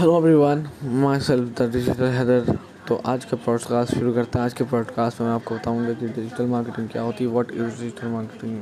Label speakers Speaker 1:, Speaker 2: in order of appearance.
Speaker 1: Hello everyone myself the digital Haider तो आज का पॉडकास्ट शुरू करते हैं। आज के पॉडकास्ट में मैं आपको बताऊँगा कि डिजिटल मार्केटिंग क्या होती है व्हाट इज़ डिजिटल मार्केटिंग